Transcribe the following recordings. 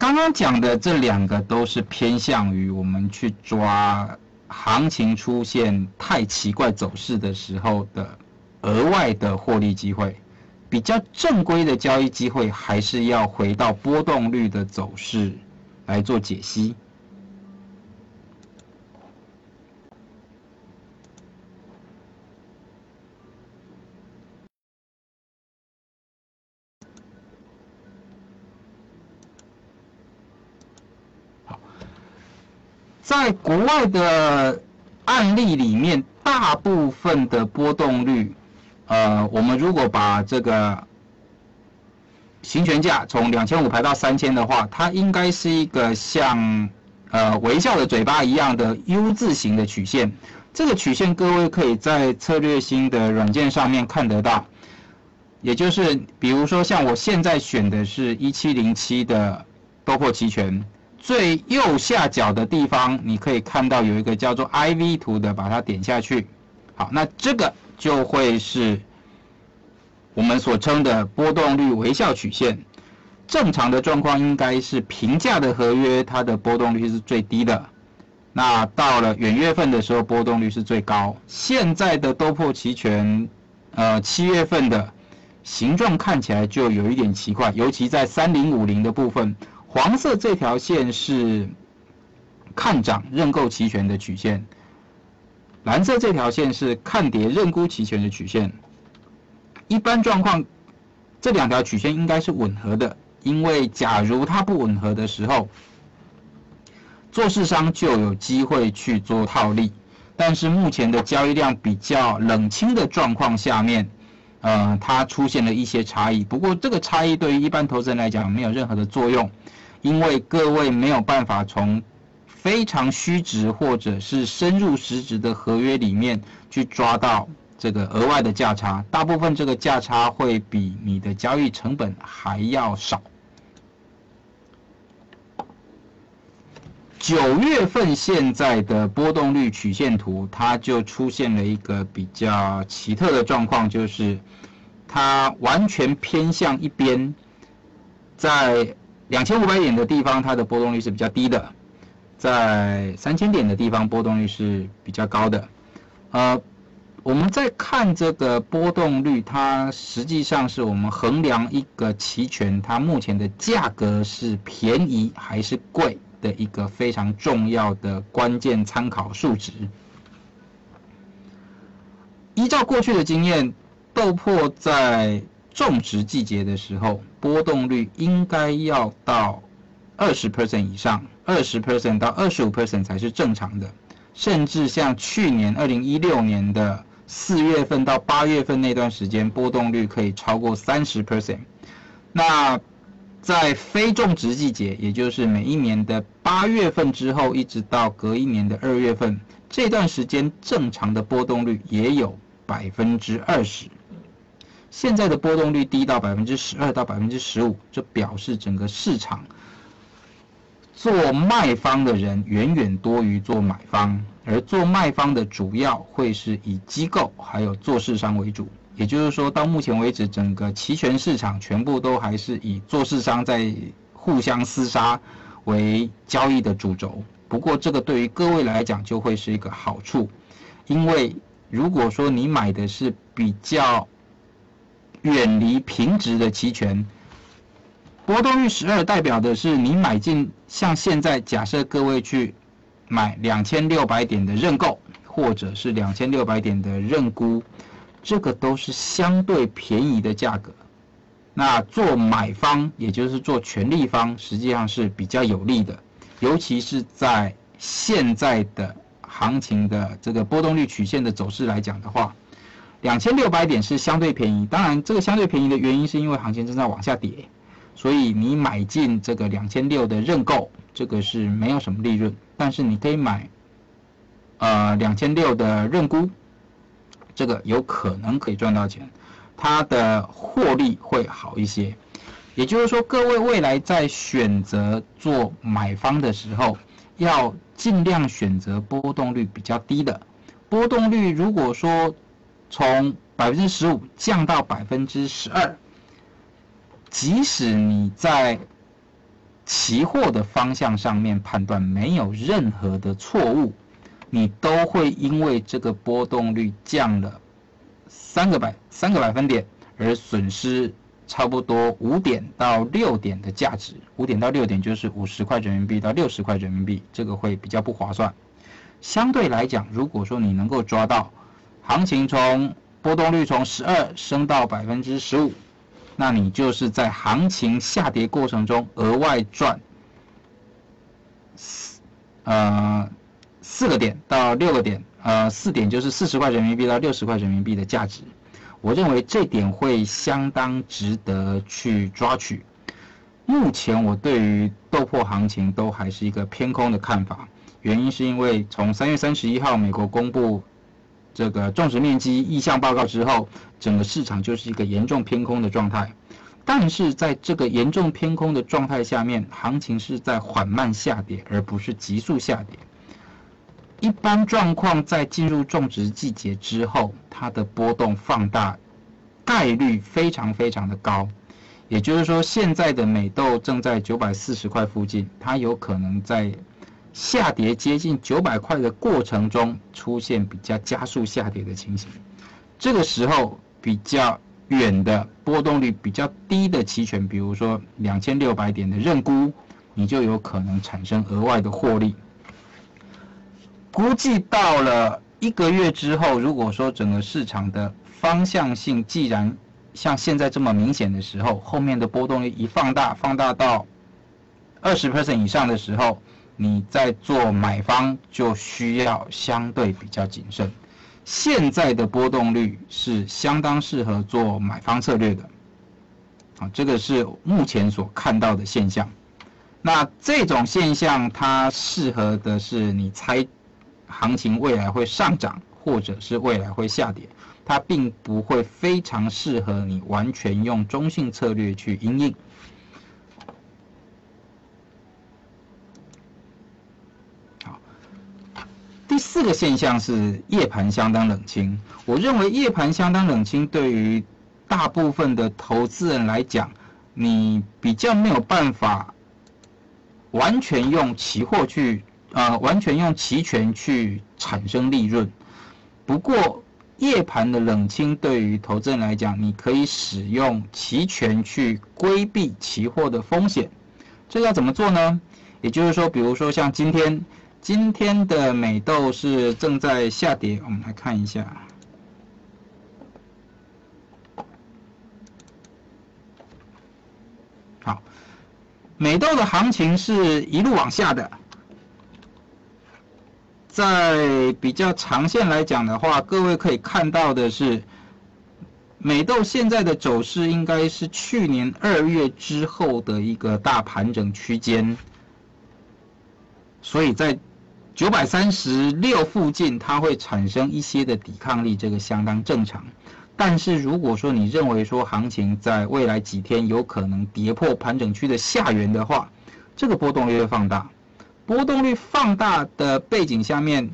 刚刚讲的这两个都是偏向于我们去抓行情出现太奇怪走势的时候的额外的获利机会。比较正规的交易机会，还是要回到波动率的走势来做解析。在国外的案例里面，大部分的波动率。呃，我们如果把这个行权价从两千五排到三千的话，它应该是一个像呃微笑的嘴巴一样的 U 字形的曲线。这个曲线各位可以在策略星的软件上面看得到。也就是比如说像我现在选的是一七零七的多破期权，最右下角的地方你可以看到有一个叫做 IV 图的，把它点下去。好，那这个。就会是我们所称的波动率微笑曲线。正常的状况应该是平价的合约，它的波动率是最低的。那到了元月份的时候，波动率是最高。现在的多破期权，呃，七月份的形状看起来就有一点奇怪，尤其在三零五零的部分，黄色这条线是看涨认购期权的曲线。蓝色这条线是看跌认沽期权的曲线。一般状况，这两条曲线应该是吻合的，因为假如它不吻合的时候，做市商就有机会去做套利。但是目前的交易量比较冷清的状况下面，呃，它出现了一些差异。不过这个差异对于一般投资人来讲没有任何的作用，因为各位没有办法从。非常虚值或者是深入实值的合约里面去抓到这个额外的价差，大部分这个价差会比你的交易成本还要少。九月份现在的波动率曲线图，它就出现了一个比较奇特的状况，就是它完全偏向一边，在两千五百点的地方，它的波动率是比较低的。在三千点的地方，波动率是比较高的。呃，我们在看这个波动率，它实际上是我们衡量一个期权它目前的价格是便宜还是贵的一个非常重要的关键参考数值。依照过去的经验，豆粕在种植季节的时候，波动率应该要到二十 percent 以上。二十 percent 到二十五 percent 才是正常的，甚至像去年二零一六年的四月份到八月份那段时间，波动率可以超过三十 percent。那在非种植季节，也就是每一年的八月份之后，一直到隔一年的二月份这段时间，正常的波动率也有百分之二十。现在的波动率低到百分之十二到百分之十五，这表示整个市场。做卖方的人远远多于做买方，而做卖方的主要会是以机构还有做市商为主。也就是说，到目前为止，整个期权市场全部都还是以做市商在互相厮杀为交易的主轴。不过，这个对于各位来讲就会是一个好处，因为如果说你买的是比较远离平值的期权。波动率十二代表的是你买进，像现在假设各位去买两千六百点的认购，或者是两千六百点的认沽，这个都是相对便宜的价格。那做买方，也就是做权利方，实际上是比较有利的，尤其是在现在的行情的这个波动率曲线的走势来讲的话，两千六百点是相对便宜。当然，这个相对便宜的原因是因为行情正在往下跌。所以你买进这个两千六的认购，这个是没有什么利润，但是你可以买，呃两千六的认沽，这个有可能可以赚到钱，它的获利会好一些。也就是说，各位未来在选择做买方的时候，要尽量选择波动率比较低的。波动率如果说从百分之十五降到百分之十二。即使你在期货的方向上面判断没有任何的错误，你都会因为这个波动率降了三个百三个百分点而损失差不多五点到六点的价值。五点到六点就是五十块人民币到六十块人民币，这个会比较不划算。相对来讲，如果说你能够抓到行情从波动率从十二升到百分之十五。那你就是在行情下跌过程中额外赚呃四个点到六个点，呃四点就是四十块人民币到六十块人民币的价值。我认为这点会相当值得去抓取。目前我对于豆粕行情都还是一个偏空的看法，原因是因为从三月三十一号美国公布。这个种植面积意向报告之后，整个市场就是一个严重偏空的状态。但是在这个严重偏空的状态下面，行情是在缓慢下跌，而不是急速下跌。一般状况在进入种植季节之后，它的波动放大概率非常非常的高。也就是说，现在的美豆正在九百四十块附近，它有可能在。下跌接近九百块的过程中，出现比较加速下跌的情形。这个时候，比较远的波动率比较低的期权，比如说两千六百点的认沽，你就有可能产生额外的获利。估计到了一个月之后，如果说整个市场的方向性既然像现在这么明显的时候，后面的波动率一放大，放大到二十 percent 以上的时候。你在做买方就需要相对比较谨慎，现在的波动率是相当适合做买方策略的，啊，这个是目前所看到的现象。那这种现象它适合的是你猜行情未来会上涨，或者是未来会下跌，它并不会非常适合你完全用中性策略去应应。第四个现象是夜盘相当冷清。我认为夜盘相当冷清，对于大部分的投资人来讲，你比较没有办法完全用期货去啊，完全用期权去产生利润。不过夜盘的冷清对于投资人来讲，你可以使用期权去规避期货的风险。这要怎么做呢？也就是说，比如说像今天。今天的美豆是正在下跌，我们来看一下。好，美豆的行情是一路往下的，在比较长线来讲的话，各位可以看到的是，美豆现在的走势应该是去年二月之后的一个大盘整区间，所以在。九百三十六附近，它会产生一些的抵抗力，这个相当正常。但是如果说你认为说行情在未来几天有可能跌破盘整区的下缘的话，这个波动率会放大。波动率放大的背景下面，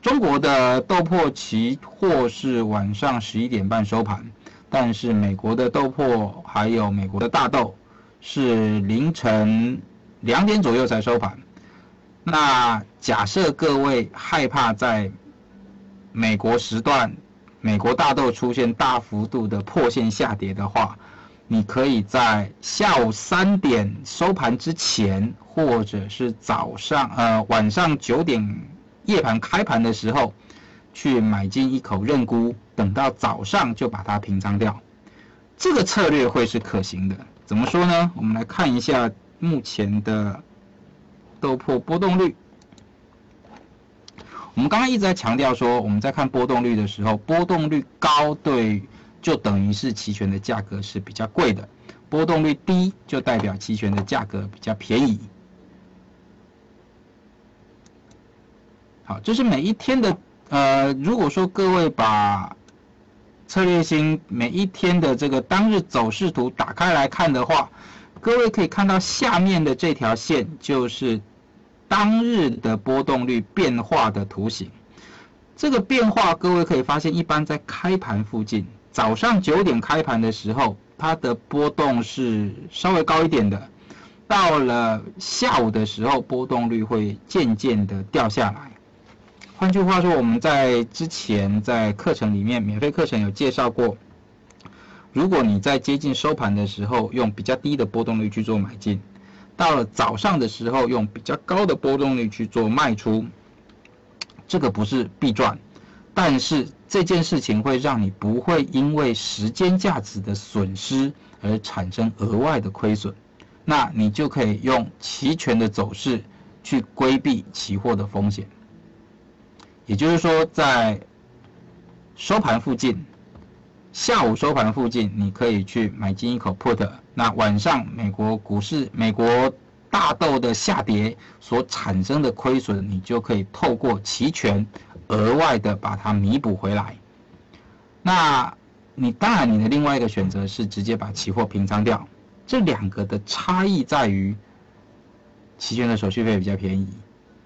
中国的豆粕期货是晚上十一点半收盘，但是美国的豆粕还有美国的大豆是凌晨两点左右才收盘。那假设各位害怕在美国时段，美国大豆出现大幅度的破线下跌的话，你可以在下午三点收盘之前，或者是早上呃晚上九点夜盘开盘的时候，去买进一口认沽，等到早上就把它平仓掉。这个策略会是可行的。怎么说呢？我们来看一下目前的。豆粕波动率，我们刚刚一直在强调说，我们在看波动率的时候，波动率高对就等于是期权的价格是比较贵的，波动率低就代表期权的价格比较便宜。好，这是每一天的呃，如果说各位把策略星每一天的这个当日走势图打开来看的话。各位可以看到下面的这条线，就是当日的波动率变化的图形。这个变化，各位可以发现，一般在开盘附近，早上九点开盘的时候，它的波动是稍微高一点的。到了下午的时候，波动率会渐渐的掉下来。换句话说，我们在之前在课程里面，免费课程有介绍过，如果你在接近收盘的时候用比较低的波动率去做买进，到了早上的时候用比较高的波动率去做卖出，这个不是必赚，但是这件事情会让你不会因为时间价值的损失而产生额外的亏损。那你就可以用期权的走势去规避期货的风险。也就是说，在收盘附近，下午收盘附近，你可以去买进一口 put。那晚上美国股市、美国大豆的下跌所产生的亏损，你就可以透过期权额外的把它弥补回来。那你当然，你的另外一个选择是直接把期货平仓掉。这两个的差异在于，期权的手续费比较便宜。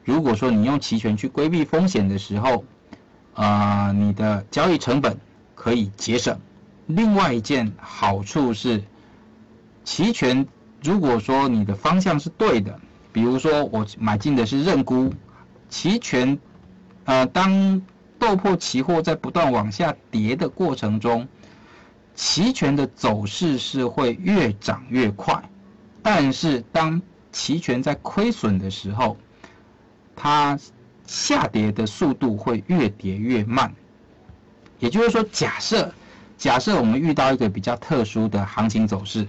如果说你用期权去规避风险的时候，啊，你的交易成本可以节省。另外一件好处是，期权如果说你的方向是对的，比如说我买进的是认沽，期权，呃，当豆粕期货在不断往下跌的过程中。期权的走势是会越涨越快，但是当期权在亏损的时候，它下跌的速度会越跌越慢。也就是说，假设假设我们遇到一个比较特殊的行情走势，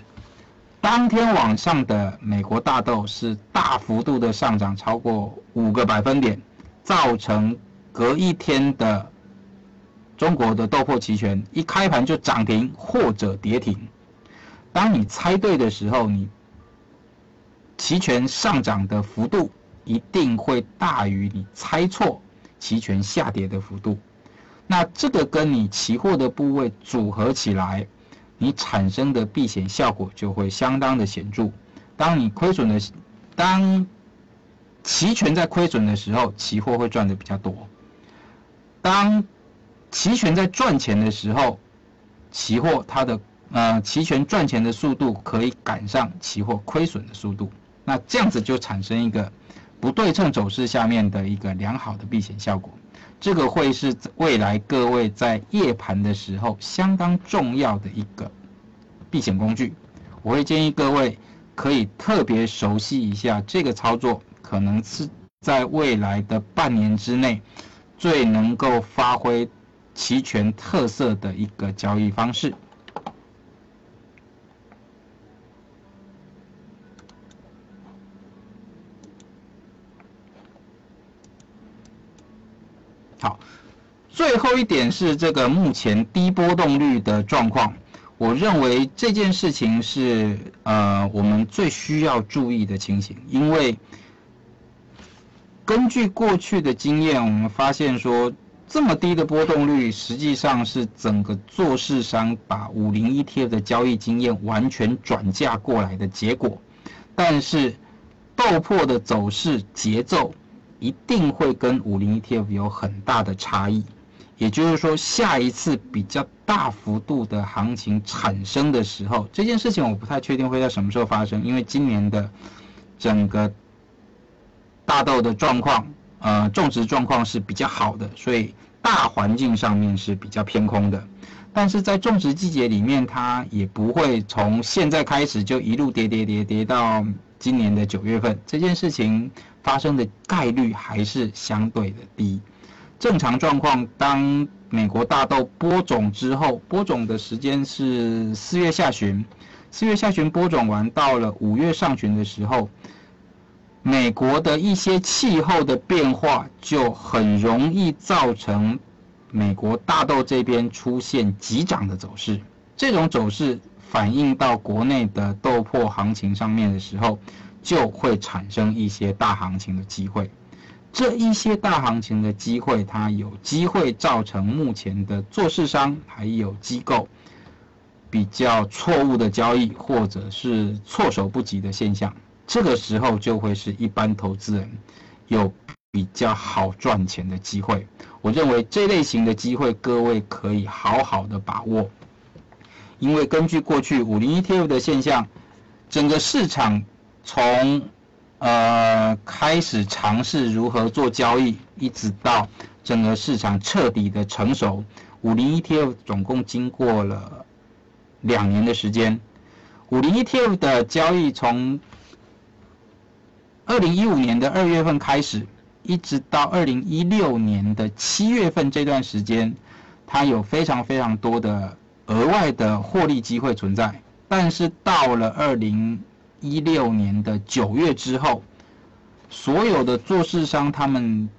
当天晚上的美国大豆是大幅度的上涨，超过五个百分点，造成隔一天的。中国的豆粕期权一开盘就涨停或者跌停，当你猜对的时候，你期权上涨的幅度一定会大于你猜错期权下跌的幅度。那这个跟你期货的部位组合起来，你产生的避险效果就会相当的显著。当你亏损的，当期权在亏损的时候，期货会赚的比较多。当期权在赚钱的时候，期货它的呃期权赚钱的速度可以赶上期货亏损的速度，那这样子就产生一个不对称走势下面的一个良好的避险效果。这个会是未来各位在夜盘的时候相当重要的一个避险工具。我会建议各位可以特别熟悉一下这个操作，可能是在未来的半年之内最能够发挥。期权特色的一个交易方式。好，最后一点是这个目前低波动率的状况。我认为这件事情是呃我们最需要注意的情形，因为根据过去的经验，我们发现说。这么低的波动率，实际上是整个做市商把五零 ETF 的交易经验完全转嫁过来的结果。但是豆粕的走势节奏一定会跟五零 ETF 有很大的差异。也就是说，下一次比较大幅度的行情产生的时候，这件事情我不太确定会在什么时候发生，因为今年的整个大豆的状况。呃，种植状况是比较好的，所以大环境上面是比较偏空的。但是在种植季节里面，它也不会从现在开始就一路跌跌跌跌到今年的九月份。这件事情发生的概率还是相对的低。正常状况，当美国大豆播种之后，播种的时间是四月下旬，四月下旬播种完，到了五月上旬的时候。美国的一些气候的变化就很容易造成美国大豆这边出现急涨的走势。这种走势反映到国内的豆粕行情上面的时候，就会产生一些大行情的机会。这一些大行情的机会，它有机会造成目前的做市商还有机构比较错误的交易，或者是措手不及的现象。这个时候就会是一般投资人有比较好赚钱的机会。我认为这类型的机会，各位可以好好的把握。因为根据过去五零 ETF 的现象，整个市场从呃开始尝试如何做交易，一直到整个市场彻底的成熟，五零 ETF 总共经过了两年的时间。五零 ETF 的交易从二零一五年的二月份开始，一直到二零一六年的七月份这段时间，它有非常非常多的额外的获利机会存在。但是到了二零一六年的九月之后，所有的做市商他们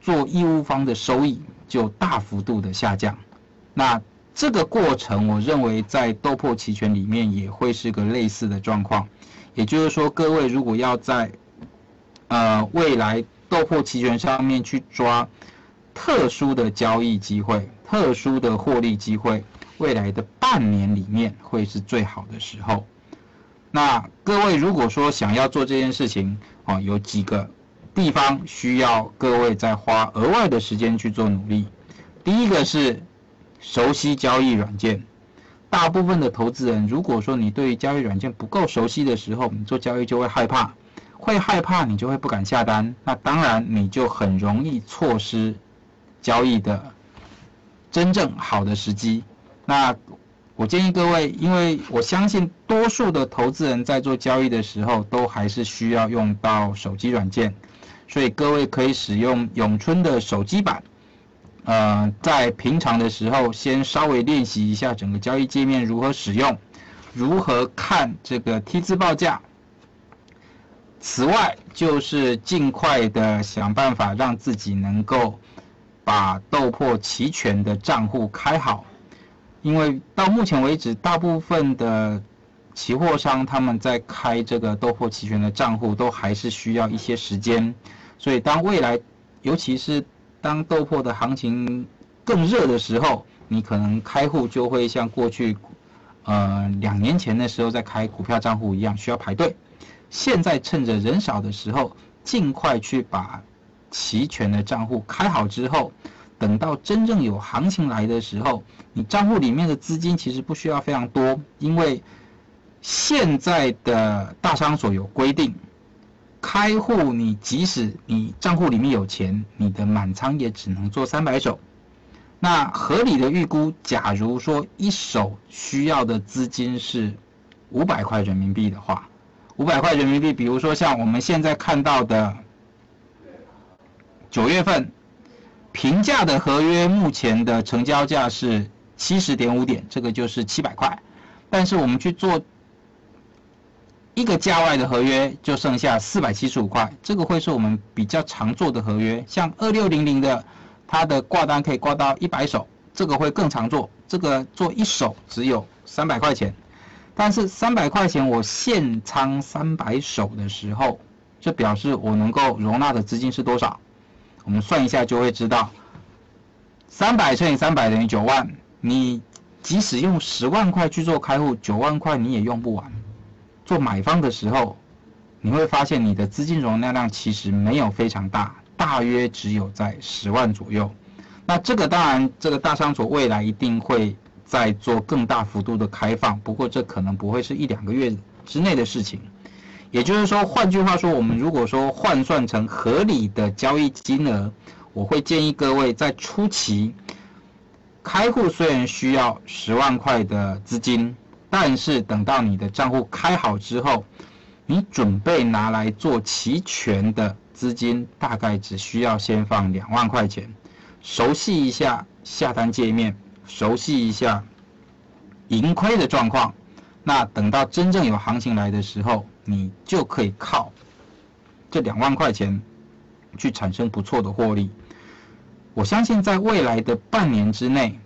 做义务方的收益就大幅度的下降。那这个过程，我认为在豆粕期权里面也会是个类似的状况。也就是说，各位如果要在呃未来豆粕期权上面去抓特殊的交易机会、特殊的获利机会，未来的半年里面会是最好的时候。那各位如果说想要做这件事情，哦，有几个地方需要各位再花额外的时间去做努力。第一个是。熟悉交易软件，大部分的投资人，如果说你对交易软件不够熟悉的时候，你做交易就会害怕，会害怕你就会不敢下单，那当然你就很容易错失交易的真正好的时机。那我建议各位，因为我相信多数的投资人在做交易的时候，都还是需要用到手机软件，所以各位可以使用永春的手机版。呃，在平常的时候，先稍微练习一下整个交易界面如何使用，如何看这个 T 字报价。此外，就是尽快的想办法让自己能够把豆粕期权的账户开好，因为到目前为止，大部分的期货商他们在开这个豆粕期权的账户都还是需要一些时间，所以当未来，尤其是当豆粕的行情更热的时候，你可能开户就会像过去，呃，两年前的时候在开股票账户一样，需要排队。现在趁着人少的时候，尽快去把齐全的账户开好之后，等到真正有行情来的时候，你账户里面的资金其实不需要非常多，因为现在的大商所有规定。开户，你即使你账户里面有钱，你的满仓也只能做三百手。那合理的预估，假如说一手需要的资金是五百块人民币的话，五百块人民币，比如说像我们现在看到的九月份平价的合约，目前的成交价是七十点五点，这个就是七百块。但是我们去做。一个价外的合约就剩下四百七十五块，这个会是我们比较常做的合约。像二六零零的，它的挂单可以挂到一百手，这个会更常做。这个做一手只有三百块钱，但是三百块钱我现仓三百手的时候，就表示我能够容纳的资金是多少？我们算一下就会知道，三百乘以三百等于九万。你即使用十万块去做开户，九万块你也用不完。做买方的时候，你会发现你的资金容纳量其实没有非常大，大约只有在十万左右。那这个当然，这个大商所未来一定会再做更大幅度的开放，不过这可能不会是一两个月之内的事情。也就是说，换句话说，我们如果说换算成合理的交易金额，我会建议各位在初期开户，虽然需要十万块的资金。但是等到你的账户开好之后，你准备拿来做期权的资金，大概只需要先放两万块钱，熟悉一下下单界面，熟悉一下盈亏的状况。那等到真正有行情来的时候，你就可以靠这两万块钱去产生不错的获利。我相信在未来的半年之内。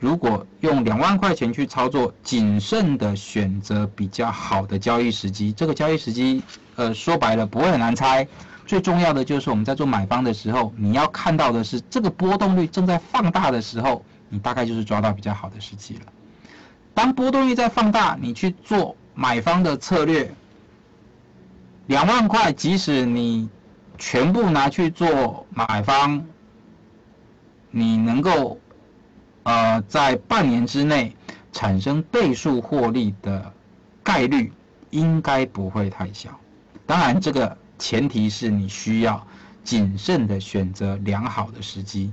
如果用两万块钱去操作，谨慎的选择比较好的交易时机。这个交易时机，呃，说白了不会很难猜。最重要的就是我们在做买方的时候，你要看到的是这个波动率正在放大的时候，你大概就是抓到比较好的时机了。当波动率在放大，你去做买方的策略，两万块，即使你全部拿去做买方，你能够。呃，在半年之内产生倍数获利的概率应该不会太小。当然，这个前提是你需要谨慎的选择良好的时机。